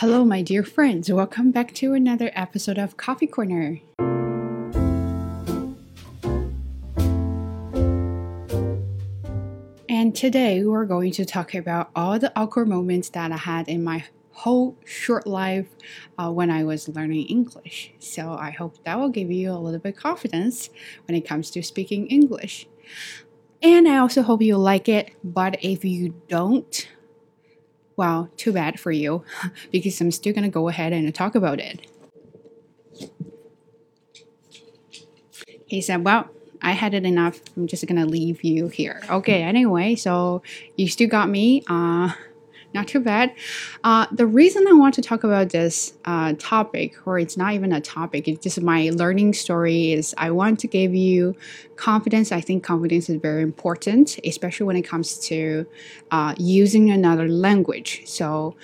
Hello, my dear friends. Welcome back to another episode of Coffee Corner. And today we're going to talk about all the awkward moments that I had in my whole short life uh, when I was learning English. So I hope that will give you a little bit confidence when it comes to speaking English. And I also hope you like it. But if you don't, well, too bad for you, because I'm still gonna go ahead and talk about it. He said, Well, I had it enough. I'm just gonna leave you here. Okay, anyway, so you still got me. Uh, not too bad. Uh, the reason I want to talk about this uh, topic, or it's not even a topic, it's just my learning story, is I want to give you confidence. I think confidence is very important, especially when it comes to uh, using another language. So,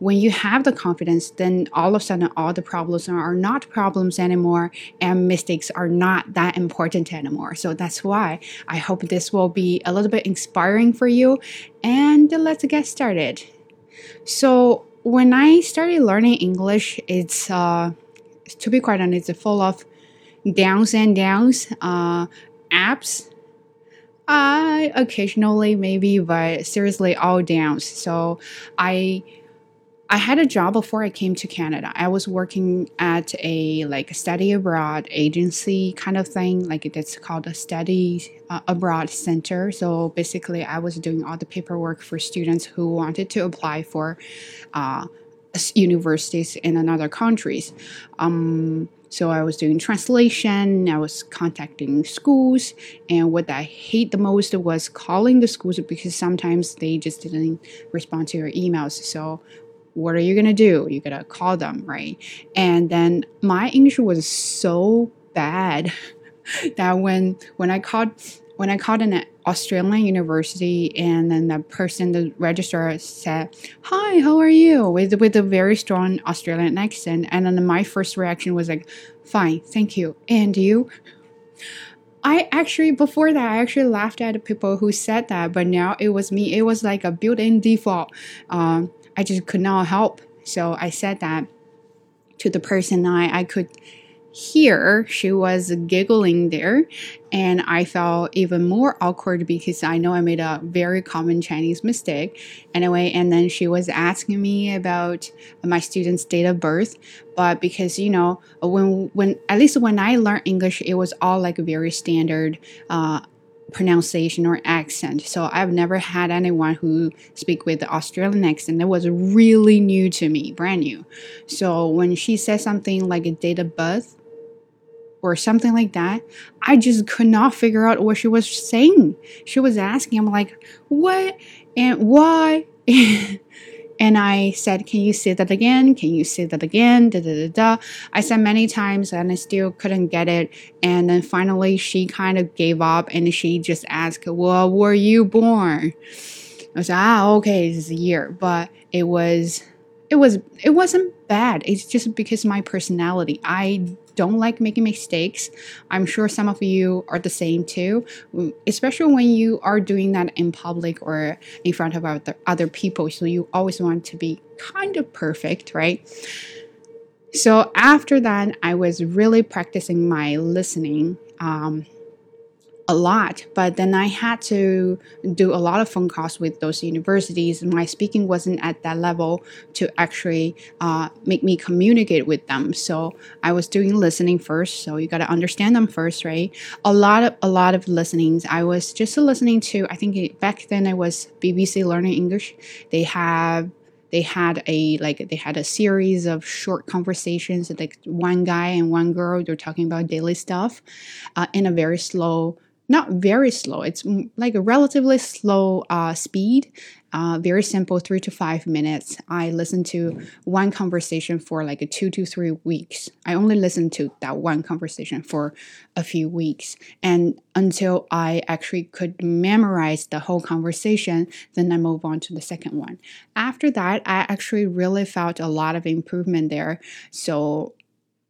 when you have the confidence, then all of a sudden all the problems are not problems anymore and mistakes are not that important anymore. So that's why I hope this will be a little bit inspiring for you. And let's get started. So when I started learning English, it's uh, to be quite honest, it's full of downs and downs, uh, apps. I occasionally maybe, but seriously all downs. So I I had a job before I came to Canada. I was working at a like study abroad agency kind of thing, like it's called a study uh, abroad center. So basically, I was doing all the paperwork for students who wanted to apply for uh, universities in another countries. Um, so I was doing translation, I was contacting schools, and what I hate the most was calling the schools because sometimes they just didn't respond to your emails. So what are you gonna do? You're gonna call them, right? And then my English was so bad that when when I called when I called an Australian university and then the person, the registrar said, Hi, how are you? with with a very strong Australian accent. And then my first reaction was like, Fine, thank you. And you? I actually before that I actually laughed at people who said that, but now it was me. It was like a built-in default. Um, I just could not help. So I said that to the person I, I could hear. She was giggling there, and I felt even more awkward because I know I made a very common Chinese mistake. Anyway, and then she was asking me about my student's date of birth, but because you know when when at least when I learned English, it was all like very standard. Uh, pronunciation or accent. So I've never had anyone who speak with the Australian accent. That was really new to me, brand new. So when she said something like a date of birth or something like that, I just could not figure out what she was saying. She was asking, I'm like, what and why? And I said, Can you say that again? Can you say that again? Da, da, da, da. I said many times and I still couldn't get it. And then finally she kind of gave up and she just asked, Well, were you born? I was like, ah, okay, it's a year. But it was it was it wasn't bad. It's just because my personality. I don't like making mistakes. I'm sure some of you are the same too, especially when you are doing that in public or in front of other, other people. So you always want to be kind of perfect, right? So after that, I was really practicing my listening. Um, a lot, but then I had to do a lot of phone calls with those universities. My speaking wasn't at that level to actually uh, make me communicate with them. So I was doing listening first. So you got to understand them first, right? A lot of a lot of listenings. I was just listening to. I think back then I was BBC Learning English. They have they had a like they had a series of short conversations like one guy and one girl they're talking about daily stuff uh, in a very slow not very slow. It's like a relatively slow uh, speed, uh, very simple, three to five minutes. I listen to one conversation for like a two to three weeks. I only listen to that one conversation for a few weeks. And until I actually could memorize the whole conversation, then I move on to the second one. After that, I actually really felt a lot of improvement there. So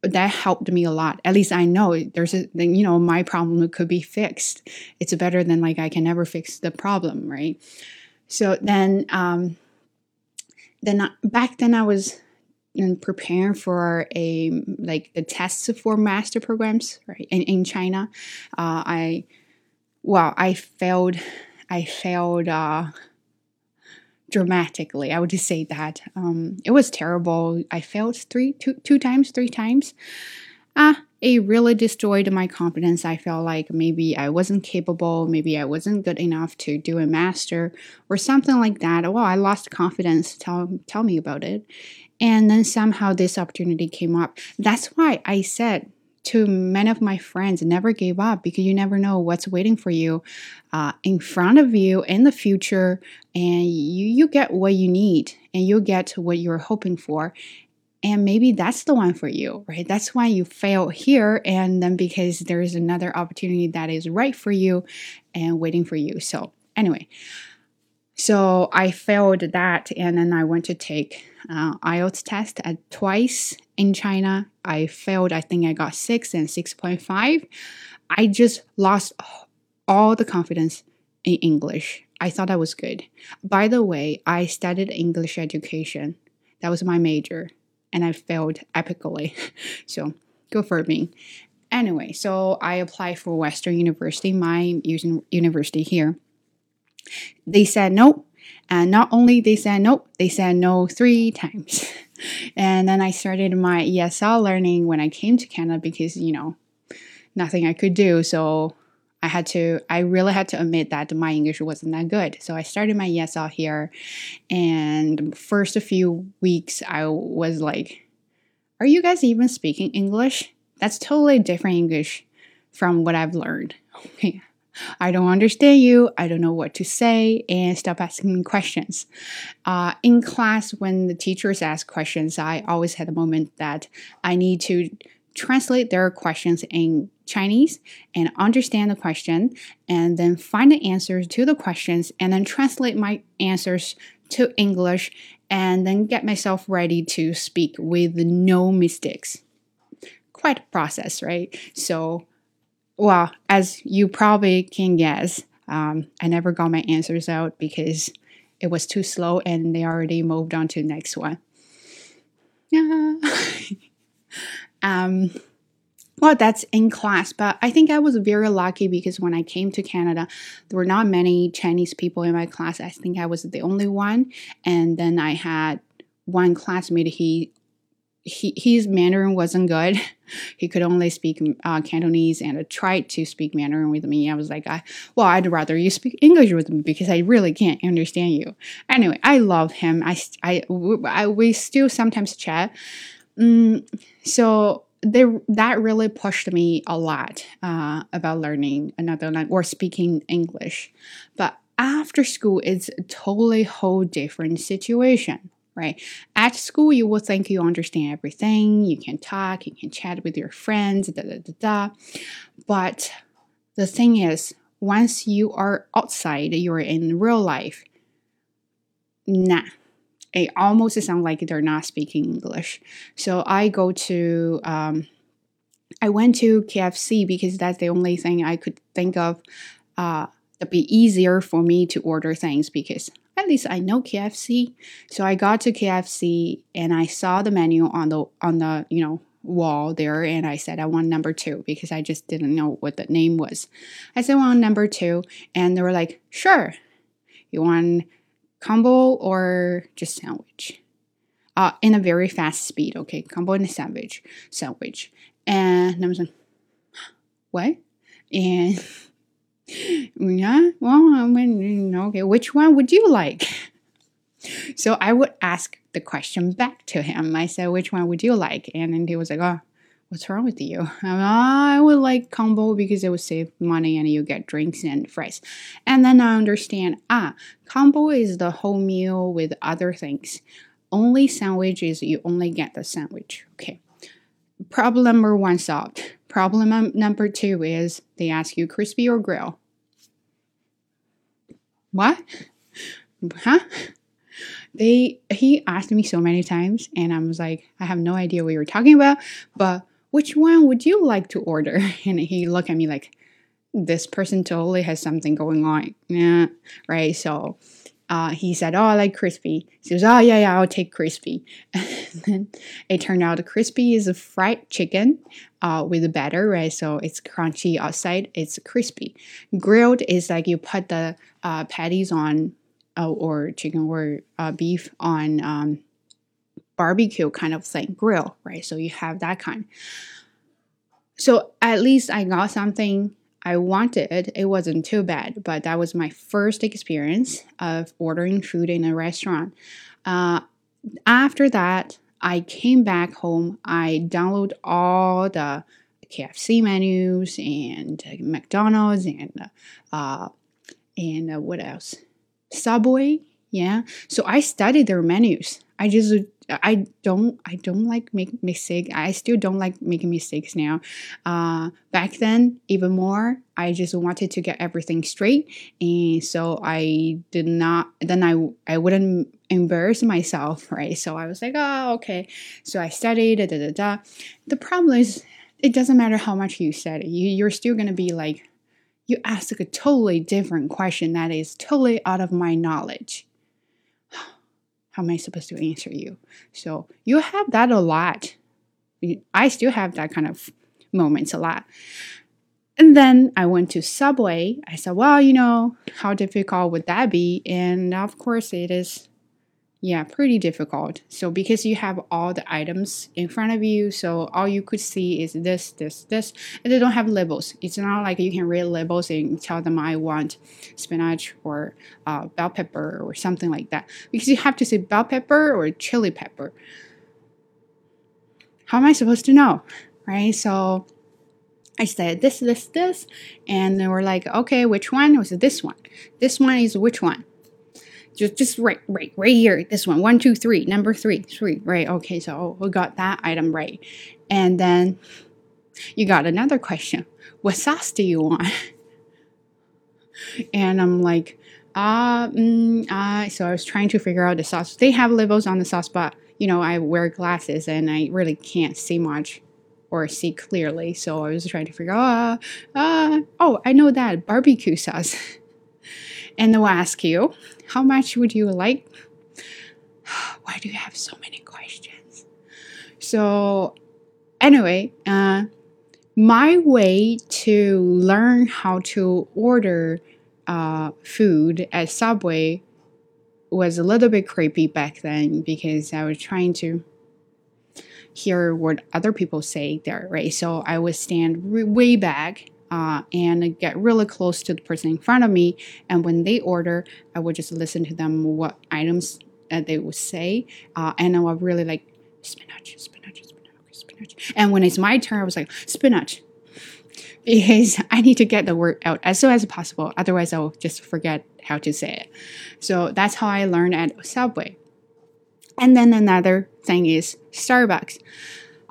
that helped me a lot. At least I know there's a, you know, my problem could be fixed. It's better than like I can never fix the problem, right? So then, um, then I, back then I was preparing for a like the tests for master programs right in, in China. Uh, I well I failed I failed uh, dramatically. I would just say that um, it was terrible. I failed three two two times three times. Ah, it really destroyed my confidence. I felt like maybe I wasn't capable, maybe I wasn't good enough to do a master or something like that. Well, I lost confidence. Tell tell me about it. And then somehow this opportunity came up. That's why I said to many of my friends, never give up because you never know what's waiting for you uh, in front of you in the future. And you, you get what you need and you get what you're hoping for. And maybe that's the one for you, right? That's why you fail here. And then because there's another opportunity that is right for you and waiting for you. So, anyway, so I failed that. And then I went to take uh, IELTS test at twice in China. I failed. I think I got six and six point five. I just lost all the confidence in English. I thought I was good. By the way, I studied English education. That was my major, and I failed epically. so go for me. Anyway, so I applied for Western University, my university here. They said no. and not only they said no, they said no three times. and then I started my ESL learning when I came to Canada because, you know, nothing I could do. So I had to, I really had to admit that my English wasn't that good. So I started my ESL here. And first a few weeks, I was like, are you guys even speaking English? That's totally different English from what I've learned. Okay. I don't understand you. I don't know what to say, and stop asking me questions. Uh, in class, when the teachers ask questions, I always had the moment that I need to translate their questions in Chinese and understand the question, and then find the answers to the questions, and then translate my answers to English, and then get myself ready to speak with no mistakes. Quite a process, right? So well, as you probably can guess, um, I never got my answers out because it was too slow and they already moved on to the next one. Yeah. um, well, that's in class, but I think I was very lucky because when I came to Canada, there were not many Chinese people in my class. I think I was the only one. And then I had one classmate, he he, his Mandarin wasn't good. He could only speak uh, Cantonese and I tried to speak Mandarin with me. I was like, I, well, I'd rather you speak English with me because I really can't understand you. Anyway, I love him. I, I, I we still sometimes chat. Mm, so they, that really pushed me a lot uh, about learning another language or speaking English. But after school, it's a totally whole different situation right? At school, you will think you understand everything, you can talk, you can chat with your friends, da da da da. But the thing is, once you are outside, you're in real life, nah. It almost sounds like they're not speaking English. So I go to, um, I went to KFC because that's the only thing I could think of uh, that'd be easier for me to order things because at least I know KFC. So I got to KFC and I saw the menu on the on the, you know, wall there and I said I want number 2 because I just didn't know what the name was. I said I want number 2 and they were like, "Sure. You want combo or just sandwich?" Uh, in a very fast speed, okay, combo and a sandwich, sandwich, and I was like, "What?" And yeah, well, I okay, which one would you like? So I would ask the question back to him. I said, which one would you like? And then he was like, oh, what's wrong with you? I would like combo because it would save money and you get drinks and fries. And then I understand, ah, combo is the whole meal with other things. Only sandwich is you only get the sandwich. Okay. Problem number one solved. Problem number two is they ask you crispy or grill. What? Huh? They he asked me so many times and I was like, I have no idea what you're talking about, but which one would you like to order? And he looked at me like, this person totally has something going on. Yeah, right. So uh, he said, Oh, I like crispy. He says, Oh, yeah, yeah, I'll take crispy. then it turned out crispy is a fried chicken uh, with a batter, right? So it's crunchy outside, it's crispy. Grilled is like you put the uh, patties on, uh, or chicken or uh, beef on um, barbecue kind of thing, grill, right? So you have that kind. So at least I got something I wanted. It wasn't too bad, but that was my first experience of ordering food in a restaurant. Uh, after that, I came back home. I downloaded all the KFC menus and uh, McDonald's and uh, and uh, what else? Subway. Yeah. So I studied their menus. I just I don't I don't like make mistake. I still don't like making mistakes now. Uh, back then, even more, I just wanted to get everything straight, and so I did not. Then I I wouldn't embarrass myself, right? So I was like, oh, okay. So I studied. Da, da, da, da. The problem is, it doesn't matter how much you study. You you're still gonna be like, you ask a totally different question that is totally out of my knowledge how am I supposed to answer you? So you have that a lot. I still have that kind of moments a lot. And then I went to Subway. I said, well, you know, how difficult would that be? And of course, it is yeah, pretty difficult. So because you have all the items in front of you, so all you could see is this, this, this, and they don't have labels. It's not like you can read labels and tell them I want spinach or uh, bell pepper or something like that. Because you have to say bell pepper or chili pepper. How am I supposed to know, right? So I said this, this, this, and they were like, okay, which one? Was this one? This one is which one? Just just right right right here. This one. One two three. Number three. Three. Right. Okay. So we got that item right. And then you got another question. What sauce do you want? And i'm like uh, mm, uh so i was trying to figure out the sauce. They have labels on the sauce but you know i wear glasses and i really can't see much or see clearly. So i was trying to figure out uh, uh oh i know that barbecue sauce and they'll ask you, How much would you like? Why do you have so many questions? So, anyway, uh, my way to learn how to order uh, food at Subway was a little bit creepy back then because I was trying to hear what other people say there, right? So I would stand way back uh, and get really close to the person in front of me. And when they order, I would just listen to them what items uh, they would say, uh, and I would really like spinach, spinach, spinach, spinach. And when it's my turn, I was like spinach. Because I need to get the word out as soon as possible. Otherwise, I'll just forget how to say it. So that's how I learned at Subway. And then another thing is Starbucks.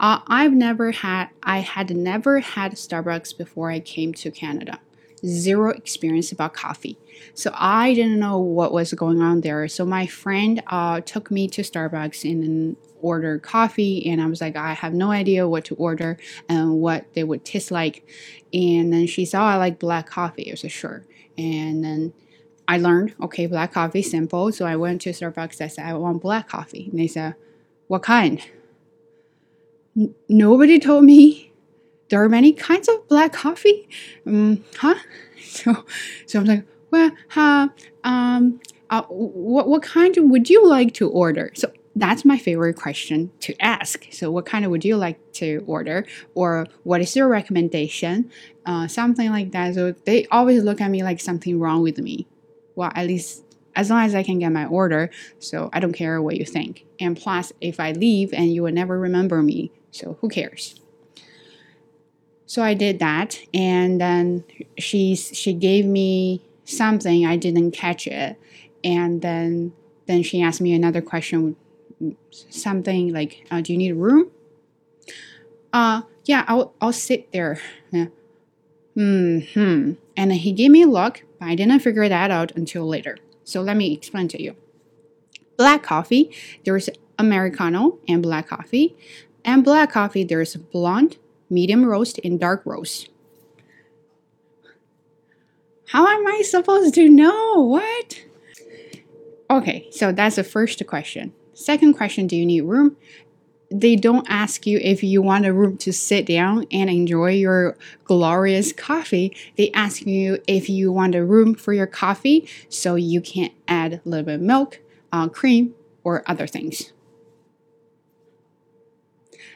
Uh, I've never had, I had never had Starbucks before I came to Canada. Zero experience about coffee. So I didn't know what was going on there. So my friend uh, took me to Starbucks and ordered coffee. And I was like, I have no idea what to order and what they would taste like. And then she saw I like black coffee. I was like, sure. And then I learned, okay, black coffee, simple. So I went to Starbucks. I said, I want black coffee. And they said, what kind? Nobody told me there are many kinds of black coffee. Um, huh? So, so I'm like, well, um, uh, what what kind would you like to order? So that's my favorite question to ask. So, what kind of would you like to order, or what is your recommendation? Uh, something like that. So they always look at me like something wrong with me. Well, at least as long as I can get my order. So I don't care what you think. And plus, if I leave and you will never remember me, so who cares? So I did that, and then she she gave me something I didn't catch it, and then then she asked me another question, something like, uh, "Do you need a room?" Uh, yeah, I'll I'll sit there. Yeah. Hmm. And he gave me a look, but I didn't figure that out until later. So let me explain to you. Black coffee, there's Americano and black coffee. And black coffee, there's blonde, medium roast, and dark roast. How am I supposed to know? What? Okay, so that's the first question. Second question Do you need room? they don't ask you if you want a room to sit down and enjoy your glorious coffee. They ask you if you want a room for your coffee so you can add a little bit of milk, uh, cream, or other things.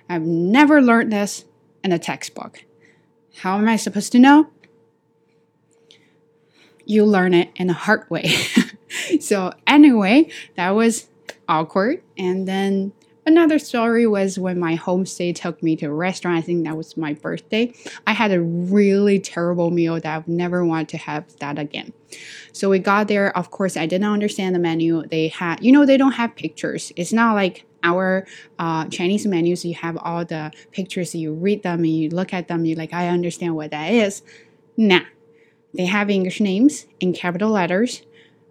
I've never learned this in a textbook. How am I supposed to know? You learn it in a hard way. so, anyway, that was awkward. And then Another story was when my homestay took me to a restaurant. I think that was my birthday. I had a really terrible meal that I've never want to have that again. So we got there. Of course, I didn't understand the menu. They had, you know, they don't have pictures. It's not like our uh, Chinese menus. You have all the pictures. You read them and you look at them. You're like, I understand what that is. Nah, they have English names in capital letters,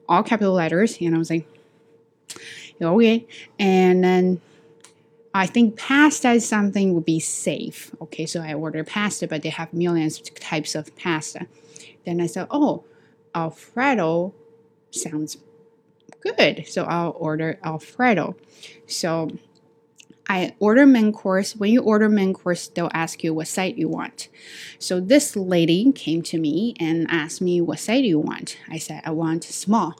all capital letters. And I was like, okay. And then I think pasta is something would be safe. Okay, so I ordered pasta, but they have millions of types of pasta. Then I said, oh, Alfredo sounds good. So I'll order Alfredo. So I order main course. When you order main course, they'll ask you what side you want. So this lady came to me and asked me what side you want. I said I want small,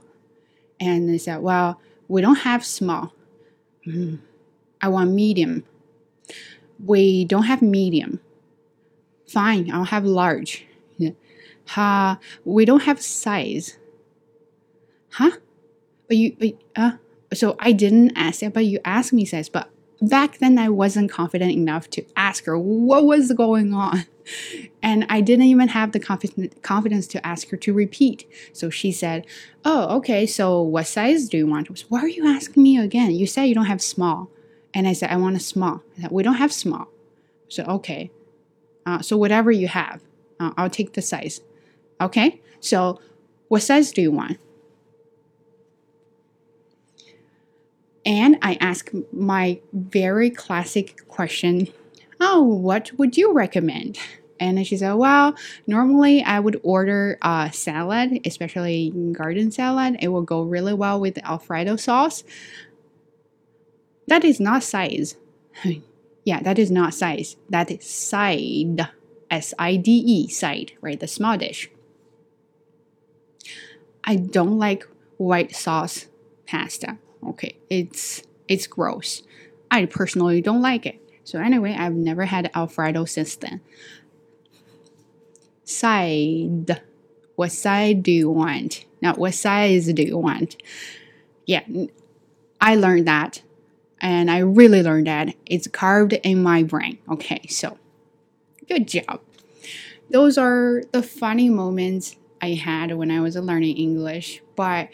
and they said, well, we don't have small. Mm. I want medium. We don't have medium. Fine, I'll have large. Ha, uh, we don't have size. Huh? But you, but, uh, so I didn't ask it, but you asked me size. But back then I wasn't confident enough to ask her what was going on. And I didn't even have the confidence to ask her to repeat. So she said, Oh, okay, so what size do you want? Why are you asking me again? You said you don't have small. And I said, I want a small. Said, we don't have small. So, okay. Uh, so, whatever you have, uh, I'll take the size. Okay. So, what size do you want? And I ask my very classic question Oh, what would you recommend? And she said, Well, normally I would order a salad, especially garden salad. It will go really well with Alfredo sauce. That is not size. yeah, that is not size. That is side. S I D E, side, right? The small dish. I don't like white sauce pasta. Okay, it's it's gross. I personally don't like it. So anyway, I've never had Alfredo since then. Side. What side do you want? Not what size do you want? Yeah, I learned that and I really learned that. It's carved in my brain. Okay, so good job. Those are the funny moments I had when I was learning English. But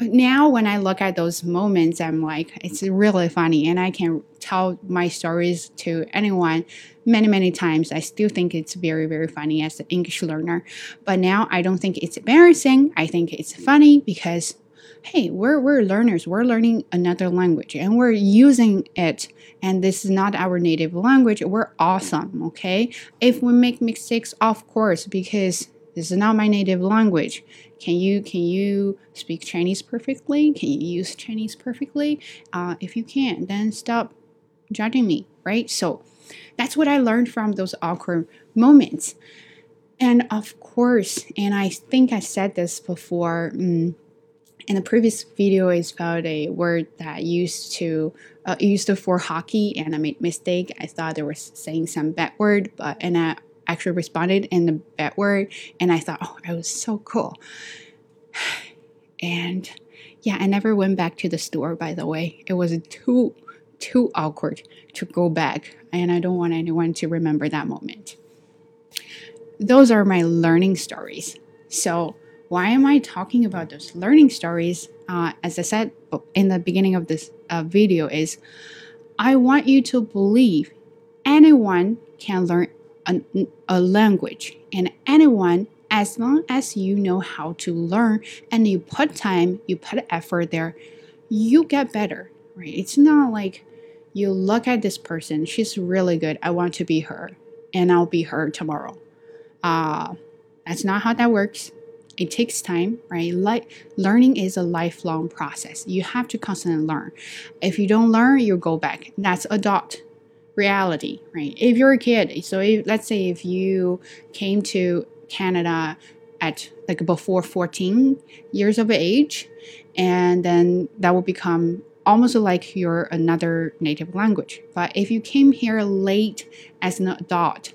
now, when I look at those moments, I'm like, it's really funny, and I can tell my stories to anyone many, many times. I still think it's very, very funny as an English learner. But now I don't think it's embarrassing. I think it's funny because hey, we're, we're learners, we're learning another language and we're using it. And this is not our native language. We're awesome, okay? If we make mistakes, of course, because this is not my native language. Can you can you speak Chinese perfectly? Can you use Chinese perfectly? Uh, if you can't, then stop judging me, right? So that's what I learned from those awkward moments. And of course, and I think I said this before. Um, in the previous video is found a word that used to uh, used for hockey and I made mistake. I thought they were saying some bad word, but and I actually responded in the bad word and I thought, oh, it was so cool. And yeah, I never went back to the store by the way. It was too too awkward to go back and I don't want anyone to remember that moment. Those are my learning stories. So why am I talking about those learning stories? Uh, as I said in the beginning of this uh, video, is I want you to believe anyone can learn a, a language, and anyone, as long as you know how to learn and you put time, you put effort there, you get better, right? It's not like you look at this person, she's really good, I want to be her, and I'll be her tomorrow. Uh, that's not how that works it takes time, right? Like learning is a lifelong process. You have to constantly learn. If you don't learn, you go back. That's adult reality, right? If you're a kid, so if, let's say if you came to Canada at like before 14 years of age, and then that will become almost like your another native language. But if you came here late as an adult,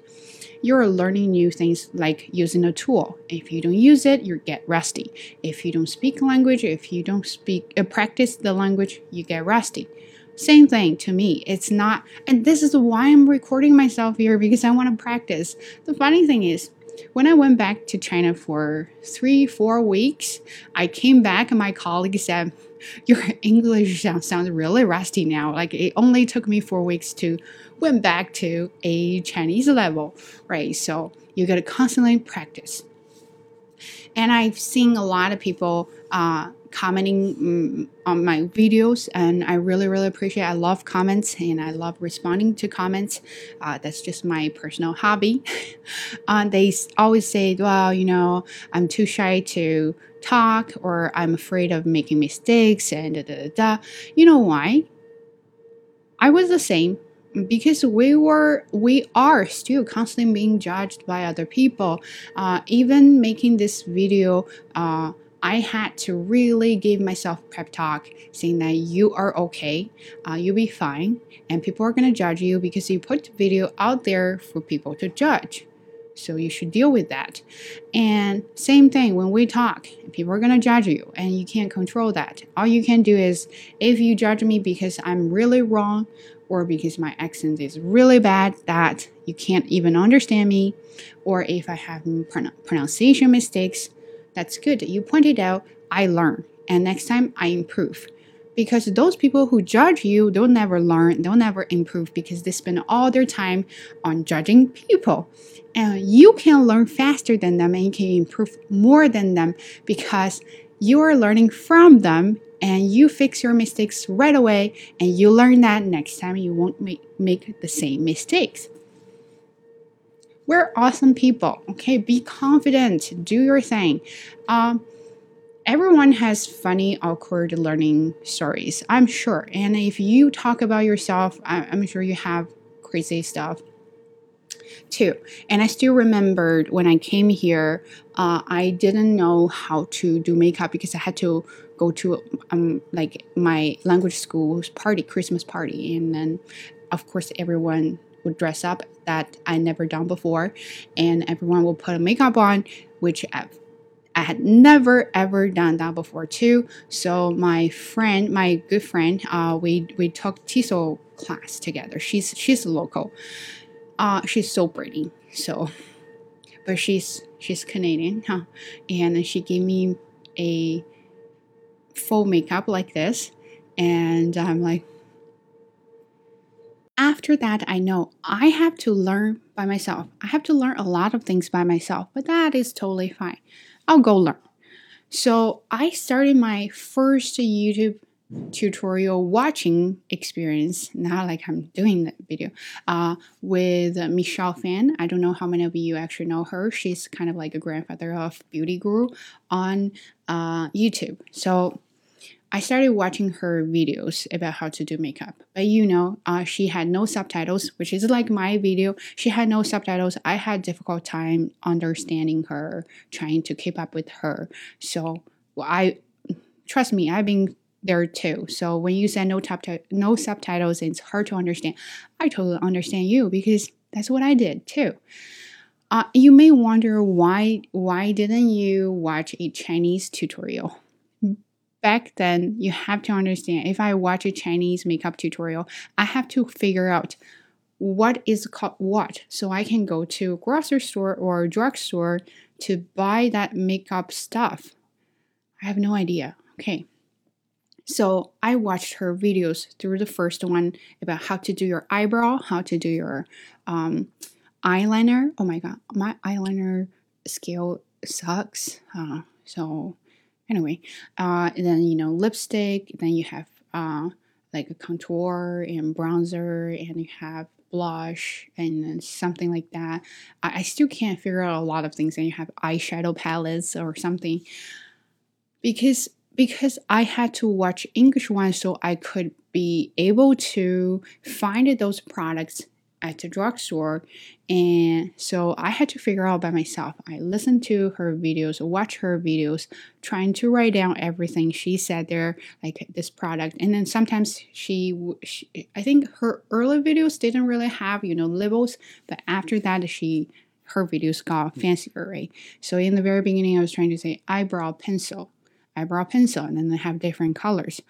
you're learning new things like using a tool. If you don't use it, you get rusty. If you don't speak language, if you don't speak uh, practice the language, you get rusty. Same thing to me. It's not, and this is why I'm recording myself here because I want to practice. The funny thing is, when I went back to China for three, four weeks, I came back and my colleague said, Your English sounds really rusty now. Like it only took me four weeks to went back to a Chinese level, right? So you got to constantly practice. And I've seen a lot of people uh, commenting um, on my videos, and I really, really appreciate. I love comments, and I love responding to comments. Uh, that's just my personal hobby. uh, they always say, "Well, you know, I'm too shy to talk, or I'm afraid of making mistakes," and da da da. da. You know why? I was the same because we were we are still constantly being judged by other people uh, even making this video uh, I had to really give myself prep talk saying that you are okay, uh, you'll be fine, and people are gonna judge you because you put video out there for people to judge. So you should deal with that. And same thing when we talk, people are gonna judge you, and you can't control that. All you can do is if you judge me because I'm really wrong or because my accent is really bad that you can't even understand me, or if I have pronunciation mistakes, that's good. You pointed out, I learn, and next time I improve. Because those people who judge you, they'll never learn, they'll never improve because they spend all their time on judging people. And you can learn faster than them and you can improve more than them because you are learning from them and you fix your mistakes right away and you learn that next time you won't make, make the same mistakes. We're awesome people, okay? Be confident, do your thing. Um, everyone has funny, awkward learning stories, I'm sure. And if you talk about yourself, I'm sure you have crazy stuff too. And I still remembered when I came here, uh, I didn't know how to do makeup because I had to go to um, like my language school's party, Christmas party, and then of course everyone would dress up that I never done before, and everyone will put a makeup on, which I've, I had never ever done that before too. So my friend, my good friend, uh, we we took TESOL class together. She's she's local. Uh, she's so pretty. So, but she's she's Canadian, huh? And she gave me a full makeup like this, and I'm like, after that, I know I have to learn by myself. I have to learn a lot of things by myself, but that is totally fine. I'll go learn. So I started my first YouTube tutorial watching experience, not like I'm doing the video, uh, with Michelle Phan. I don't know how many of you actually know her. She's kind of like a grandfather of Beauty Guru on uh, YouTube. So I started watching her videos about how to do makeup. But you know, uh, she had no subtitles, which is like my video. She had no subtitles. I had difficult time understanding her, trying to keep up with her. So I trust me, I've been there too. So when you said no no subtitles, it's hard to understand. I totally understand you because that's what I did too. Uh, you may wonder why why didn't you watch a Chinese tutorial? Back then you have to understand if I watch a Chinese makeup tutorial, I have to figure out what is called what. So I can go to grocery store or drugstore to buy that makeup stuff. I have no idea. Okay. So I watched her videos through the first one about how to do your eyebrow, how to do your um, eyeliner. Oh my god, my eyeliner scale sucks. Uh, so anyway uh, then you know lipstick then you have uh, like a contour and bronzer and you have blush and something like that. I, I still can't figure out a lot of things. And you have eyeshadow palettes or something because because I had to watch English ones so I could be able to find those products at the drugstore. And so I had to figure out by myself. I listened to her videos, watch her videos, trying to write down everything she said there, like this product. And then sometimes she, she I think her early videos didn't really have, you know, labels, but after that, she her videos got hmm. fancier, right? So in the very beginning, I was trying to say eyebrow pencil, eyebrow pencil, and then they have different colors.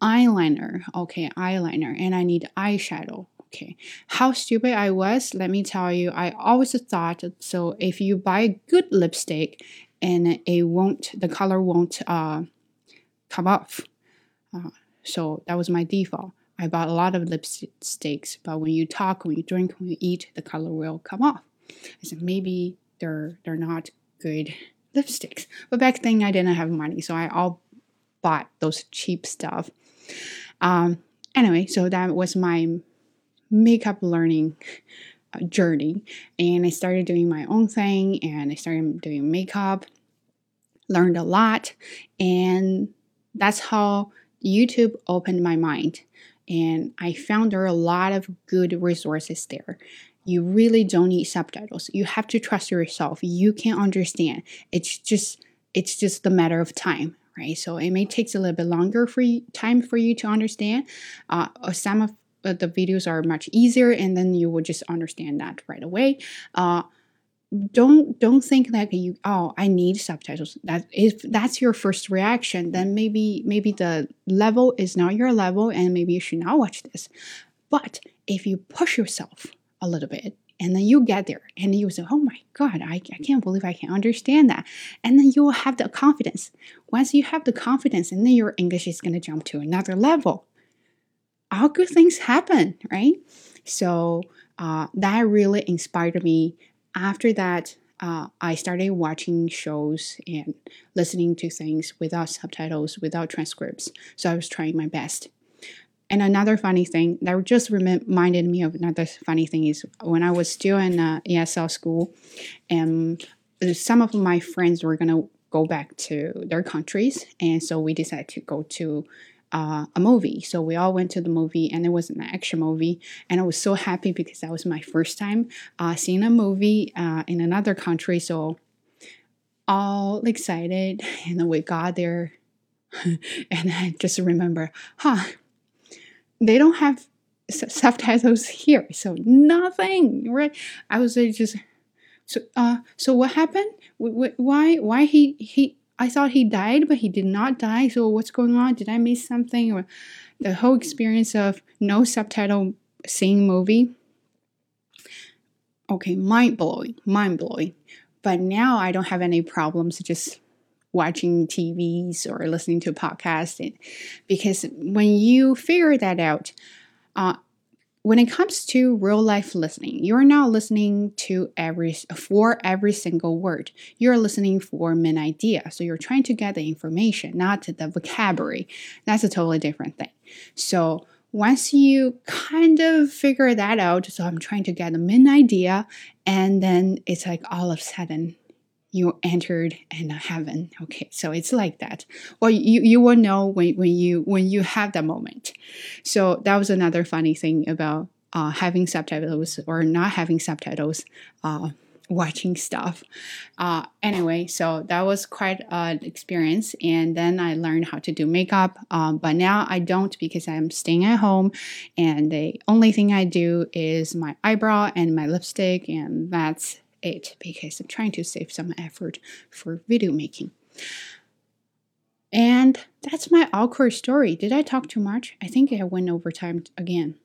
Eyeliner, okay, eyeliner, and I need eyeshadow, Okay, how stupid I was, let me tell you. I always thought so if you buy a good lipstick and it won't, the color won't uh, come off. Uh, so that was my default. I bought a lot of lipsticks, but when you talk, when you drink, when you eat, the color will come off. I said maybe they're they're not good lipsticks. But back then I didn't have money, so I all bought those cheap stuff. Um, anyway, so that was my makeup learning uh, journey and I started doing my own thing and I started doing makeup, learned a lot, and that's how YouTube opened my mind. And I found there are a lot of good resources there. You really don't need subtitles. You have to trust yourself. You can understand. It's just it's just a matter of time right? So it may take a little bit longer for you, time for you to understand. Uh, some of uh, the videos are much easier and then you will just understand that right away. Uh, don't don't think that you oh i need subtitles. That if that's your first reaction then maybe maybe the level is not your level and maybe you should not watch this. But if you push yourself a little bit and then you get there and you say oh my god I, I can't believe i can understand that and then you will have the confidence. Once you have the confidence and then your english is going to jump to another level all good things happen, right? So uh, that really inspired me. After that, uh, I started watching shows and listening to things without subtitles, without transcripts. So I was trying my best. And another funny thing that just reminded me of another funny thing is when I was still in uh, ESL school, and some of my friends were gonna go back to their countries, and so we decided to go to uh, a movie. So we all went to the movie, and it was an action movie. And I was so happy because that was my first time uh, seeing a movie uh, in another country. So all excited, and then we got there, and I just remember, huh, they don't have subtitles here, so nothing, right? I was just so uh so what happened why why he he I thought he died, but he did not die. So what's going on? Did I miss something? Or the whole experience of no subtitle seeing movie. Okay, mind blowing, mind blowing. But now I don't have any problems just watching TVs or listening to podcasts because when you figure that out, uh, when it comes to real life listening, you're not listening to every for every single word. You're listening for an idea. So you're trying to get the information, not the vocabulary. That's a totally different thing. So once you kind of figure that out, so I'm trying to get a main idea, and then it's like all of a sudden you entered in heaven. Okay so it's like that. Well you, you will know when, when you when you have that moment. So that was another funny thing about uh, having subtitles or not having subtitles uh, watching stuff. Uh, anyway so that was quite an experience. And then i learned how to do makeup. Um, but now i don't because i'm staying at home. And the only thing i do is my eyebrow and my lipstick. And that's it because I'm trying to save some effort for video making. And that's my awkward story. Did I talk too much? I think I went over time again.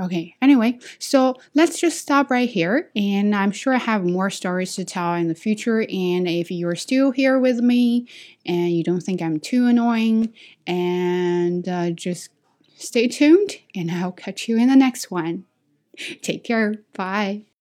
Okay, anyway, so let's just stop right here. And I'm sure I have more stories to tell in the future. And if you're still here with me and you don't think I'm too annoying, and uh, just stay tuned, and I'll catch you in the next one. Take care. Bye.